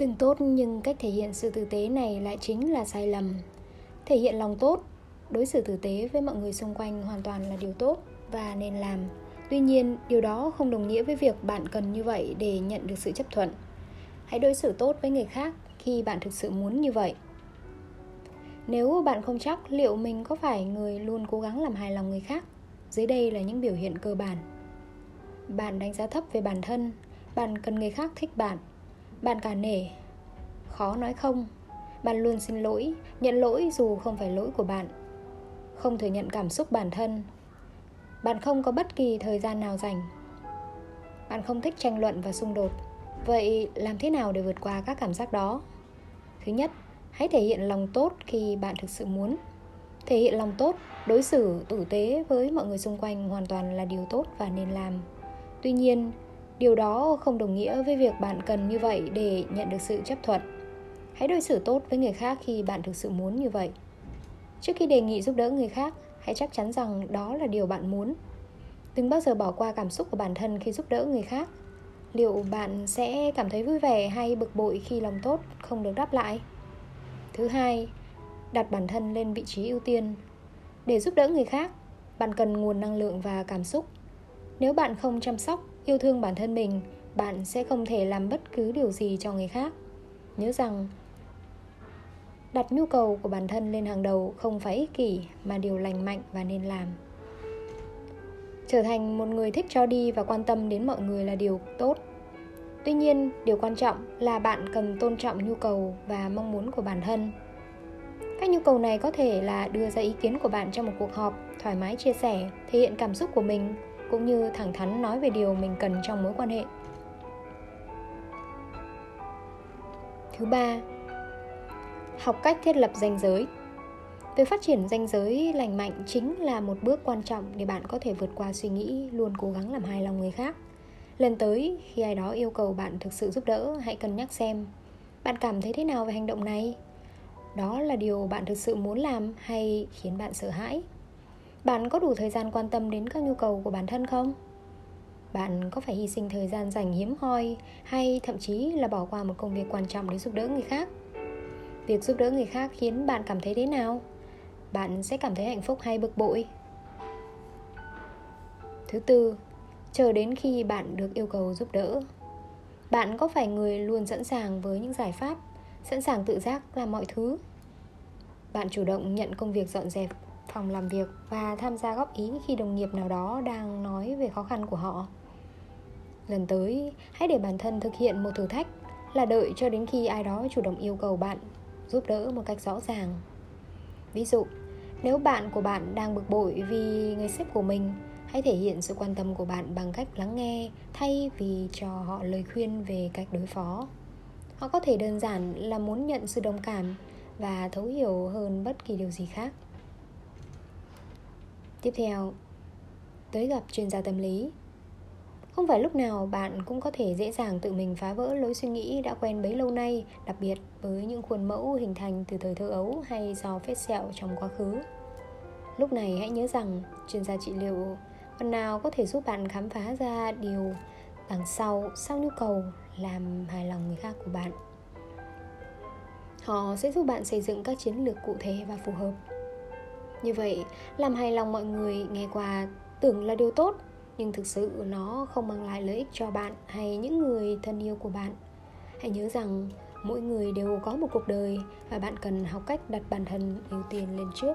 Từng tốt nhưng cách thể hiện sự tử tế này lại chính là sai lầm. Thể hiện lòng tốt, đối xử tử tế với mọi người xung quanh hoàn toàn là điều tốt và nên làm. Tuy nhiên, điều đó không đồng nghĩa với việc bạn cần như vậy để nhận được sự chấp thuận. Hãy đối xử tốt với người khác khi bạn thực sự muốn như vậy. Nếu bạn không chắc liệu mình có phải người luôn cố gắng làm hài lòng người khác, dưới đây là những biểu hiện cơ bản. Bạn đánh giá thấp về bản thân, bạn cần người khác thích bạn bạn cả nể. Khó nói không. Bạn luôn xin lỗi Nhận lỗi dù không phải lỗi của bạn. Không thừa nhận cảm xúc bản thân. Bạn không có bất kỳ thời gian nào dành. Bạn không thích tranh luận và xung đột. Vậy làm thế nào để vượt qua các cảm giác đó? Thứ nhất, hãy thể hiện lòng tốt khi bạn thực sự muốn. Thể hiện lòng tốt, đối xử tử tế với mọi người xung quanh hoàn toàn là điều tốt và nên làm. Tuy nhiên, điều đó không đồng nghĩa với việc bạn cần như vậy để nhận được sự chấp thuận. Hãy đối xử tốt với người khác khi bạn thực sự muốn như vậy. Trước khi đề nghị giúp đỡ người khác, hãy chắc chắn rằng đó là điều bạn muốn. Đừng bao giờ bỏ qua cảm xúc của bản thân khi giúp đỡ người khác. Liệu bạn sẽ cảm thấy vui vẻ hay bực bội khi lòng tốt không được đáp lại? Thứ hai, đặt bản thân lên vị trí ưu tiên. Để giúp đỡ người khác, bạn cần nguồn năng lượng và cảm xúc. Nếu bạn không chăm sóc yêu thương bản thân mình, bạn sẽ không thể làm bất cứ điều gì cho người khác. Nhớ rằng, đặt nhu cầu của bản thân lên hàng đầu không phải ích kỷ mà điều lành mạnh và nên làm. Trở thành một người thích cho đi và quan tâm đến mọi người là điều tốt. Tuy nhiên, điều quan trọng là bạn cần tôn trọng nhu cầu và mong muốn của bản thân. Các nhu cầu này có thể là đưa ra ý kiến của bạn trong một cuộc họp, thoải mái chia sẻ, thể hiện cảm xúc của mình cũng như thẳng thắn nói về điều mình cần trong mối quan hệ. Thứ ba, học cách thiết lập ranh giới. Việc phát triển ranh giới lành mạnh chính là một bước quan trọng để bạn có thể vượt qua suy nghĩ, luôn cố gắng làm hài lòng người khác. Lần tới, khi ai đó yêu cầu bạn thực sự giúp đỡ, hãy cân nhắc xem, bạn cảm thấy thế nào về hành động này? Đó là điều bạn thực sự muốn làm hay khiến bạn sợ hãi? Bạn có đủ thời gian quan tâm đến các nhu cầu của bản thân không? Bạn có phải hy sinh thời gian dành hiếm hoi hay thậm chí là bỏ qua một công việc quan trọng để giúp đỡ người khác? Việc giúp đỡ người khác khiến bạn cảm thấy thế nào? Bạn sẽ cảm thấy hạnh phúc hay bực bội? Thứ tư, chờ đến khi bạn được yêu cầu giúp đỡ. Bạn có phải người luôn sẵn sàng với những giải pháp, sẵn sàng tự giác làm mọi thứ? Bạn chủ động nhận công việc dọn dẹp phòng làm việc và tham gia góp ý khi đồng nghiệp nào đó đang nói về khó khăn của họ. Lần tới, hãy để bản thân thực hiện một thử thách là đợi cho đến khi ai đó chủ động yêu cầu bạn giúp đỡ một cách rõ ràng. Ví dụ, nếu bạn của bạn đang bực bội vì người sếp của mình, hãy thể hiện sự quan tâm của bạn bằng cách lắng nghe thay vì cho họ lời khuyên về cách đối phó. Họ có thể đơn giản là muốn nhận sự đồng cảm và thấu hiểu hơn bất kỳ điều gì khác. Tiếp theo, tới gặp chuyên gia tâm lý. Không phải lúc nào bạn cũng có thể dễ dàng tự mình phá vỡ lối suy nghĩ đã quen bấy lâu nay, đặc biệt với những khuôn mẫu hình thành từ thời thơ ấu hay do vết sẹo trong quá khứ. Lúc này hãy nhớ rằng chuyên gia trị liệu phần nào có thể giúp bạn khám phá ra điều đằng sau sau nhu cầu làm hài lòng người khác của bạn. Họ sẽ giúp bạn xây dựng các chiến lược cụ thể và phù hợp như vậy, làm hài lòng mọi người nghe qua tưởng là điều tốt Nhưng thực sự nó không mang lại lợi ích cho bạn hay những người thân yêu của bạn. Hãy nhớ rằng mỗi người đều có một cuộc đời Và bạn cần học cách đặt bản thân ưu tiên lên trước.